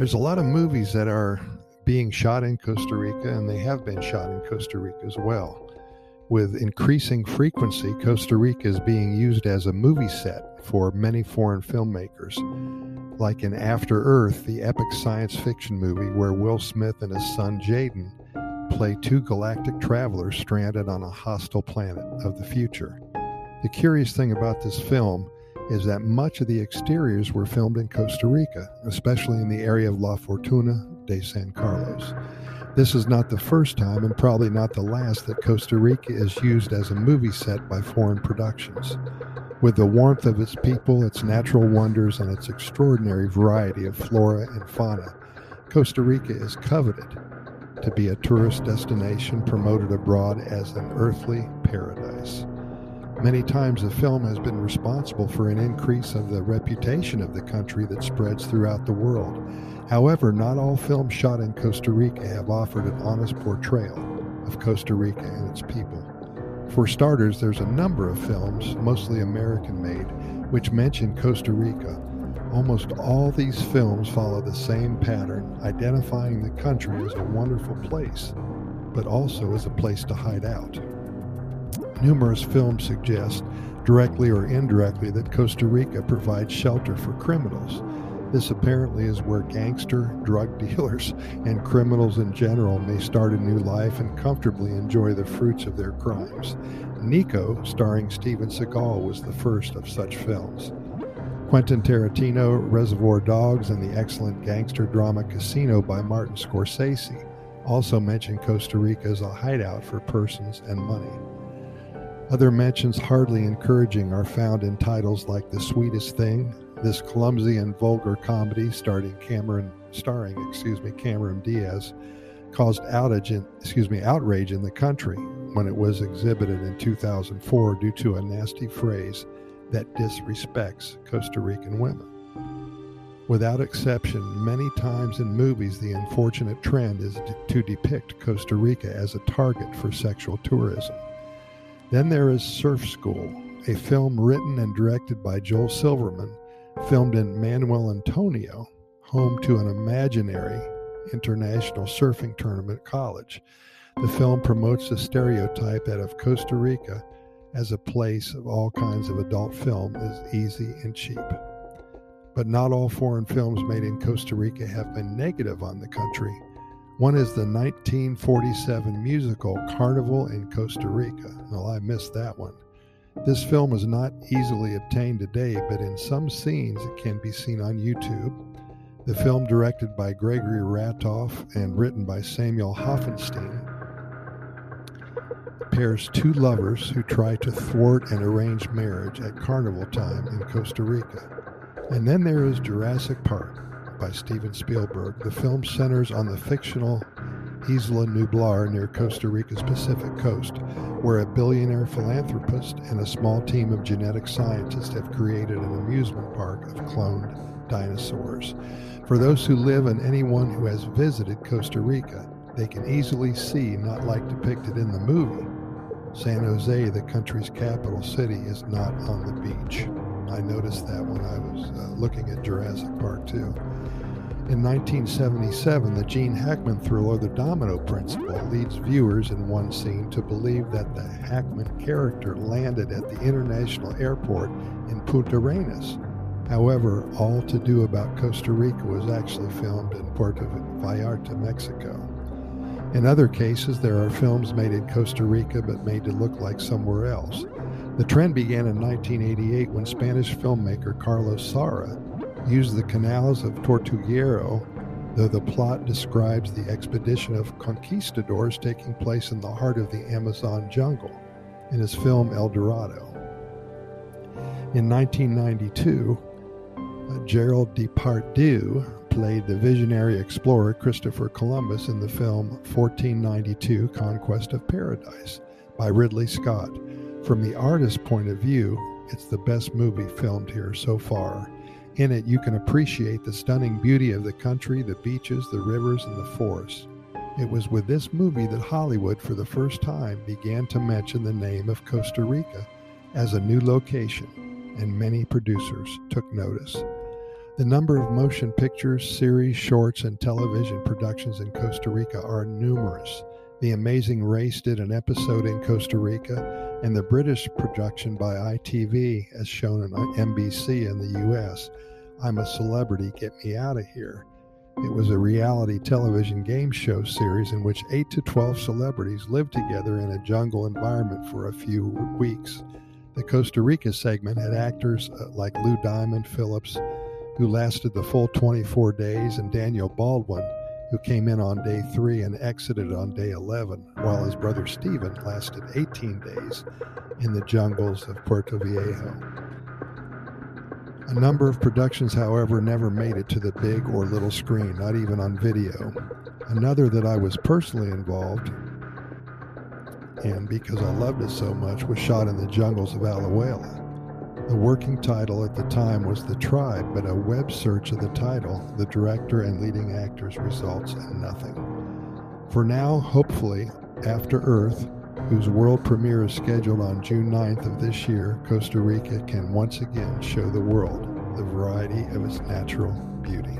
There's a lot of movies that are being shot in Costa Rica, and they have been shot in Costa Rica as well. With increasing frequency, Costa Rica is being used as a movie set for many foreign filmmakers, like in After Earth, the epic science fiction movie where Will Smith and his son Jaden play two galactic travelers stranded on a hostile planet of the future. The curious thing about this film is that much of the exteriors were filmed in Costa Rica, especially in the area of La Fortuna de San Carlos. This is not the first time and probably not the last that Costa Rica is used as a movie set by foreign productions. With the warmth of its people, its natural wonders, and its extraordinary variety of flora and fauna, Costa Rica is coveted to be a tourist destination promoted abroad as an earthly paradise. Many times the film has been responsible for an increase of the reputation of the country that spreads throughout the world. However, not all films shot in Costa Rica have offered an honest portrayal of Costa Rica and its people. For starters, there's a number of films, mostly American made, which mention Costa Rica. Almost all these films follow the same pattern, identifying the country as a wonderful place, but also as a place to hide out. Numerous films suggest, directly or indirectly, that Costa Rica provides shelter for criminals. This apparently is where gangster, drug dealers, and criminals in general may start a new life and comfortably enjoy the fruits of their crimes. Nico, starring Steven Seagal, was the first of such films. Quentin Tarantino, Reservoir Dogs, and the excellent gangster drama Casino by Martin Scorsese also mention Costa Rica as a hideout for persons and money. Other mentions hardly encouraging are found in titles like The Sweetest Thing, this clumsy and vulgar comedy starring Cameron starring, excuse me, Cameron Diaz caused outage in, excuse me, outrage in the country when it was exhibited in 2004 due to a nasty phrase that disrespects Costa Rican women. Without exception, many times in movies, the unfortunate trend is to depict Costa Rica as a target for sexual tourism. Then there is Surf School, a film written and directed by Joel Silverman, filmed in Manuel Antonio, home to an imaginary international surfing tournament college. The film promotes the stereotype that of Costa Rica as a place of all kinds of adult film is easy and cheap. But not all foreign films made in Costa Rica have been negative on the country. One is the 1947 musical Carnival in Costa Rica. Well, I missed that one. This film is not easily obtained today, but in some scenes it can be seen on YouTube. The film, directed by Gregory Ratoff and written by Samuel Hoffenstein, pairs two lovers who try to thwart an arranged marriage at carnival time in Costa Rica. And then there is Jurassic Park, by Steven Spielberg. The film centers on the fictional Isla Nublar near Costa Rica's Pacific coast, where a billionaire philanthropist and a small team of genetic scientists have created an amusement park of cloned dinosaurs. For those who live and anyone who has visited Costa Rica, they can easily see, not like depicted in the movie, San Jose, the country's capital city, is not on the beach. I noticed that when I was uh, looking at Jurassic Park 2. In 1977, the Gene Hackman thriller The Domino Principle leads viewers in one scene to believe that the Hackman character landed at the international airport in Punta Arenas. However, All to Do About Costa Rica was actually filmed in Puerto Vallarta, Mexico. In other cases, there are films made in Costa Rica but made to look like somewhere else. The trend began in 1988 when Spanish filmmaker Carlos Saura used the canals of Tortuguero, though the plot describes the expedition of conquistadors taking place in the heart of the Amazon jungle in his film El Dorado. In 1992, uh, Gerald Depardieu played the visionary explorer Christopher Columbus in the film 1492 Conquest of Paradise by Ridley Scott. From the artist's point of view, it's the best movie filmed here so far in it, you can appreciate the stunning beauty of the country, the beaches, the rivers, and the forests. It was with this movie that Hollywood, for the first time, began to mention the name of Costa Rica as a new location, and many producers took notice. The number of motion pictures, series, shorts, and television productions in Costa Rica are numerous. The Amazing Race did an episode in Costa Rica, and the British production by ITV, as shown on NBC in the US, I'm a Celebrity, Get Me Out of Here. It was a reality television game show series in which 8 to 12 celebrities lived together in a jungle environment for a few weeks. The Costa Rica segment had actors uh, like Lou Diamond Phillips, who lasted the full 24 days, and Daniel Baldwin, who came in on day three and exited on day 11, while his brother Stephen lasted 18 days in the jungles of Puerto Viejo. A number of productions, however, never made it to the big or little screen, not even on video. Another that I was personally involved in because I loved it so much was shot in the jungles of Alajuela. The working title at the time was The Tribe, but a web search of the title, the director and leading actors results in nothing. For now, hopefully, After Earth, whose world premiere is scheduled on June 9th of this year, Costa Rica can once again show the world the variety of its natural beauty.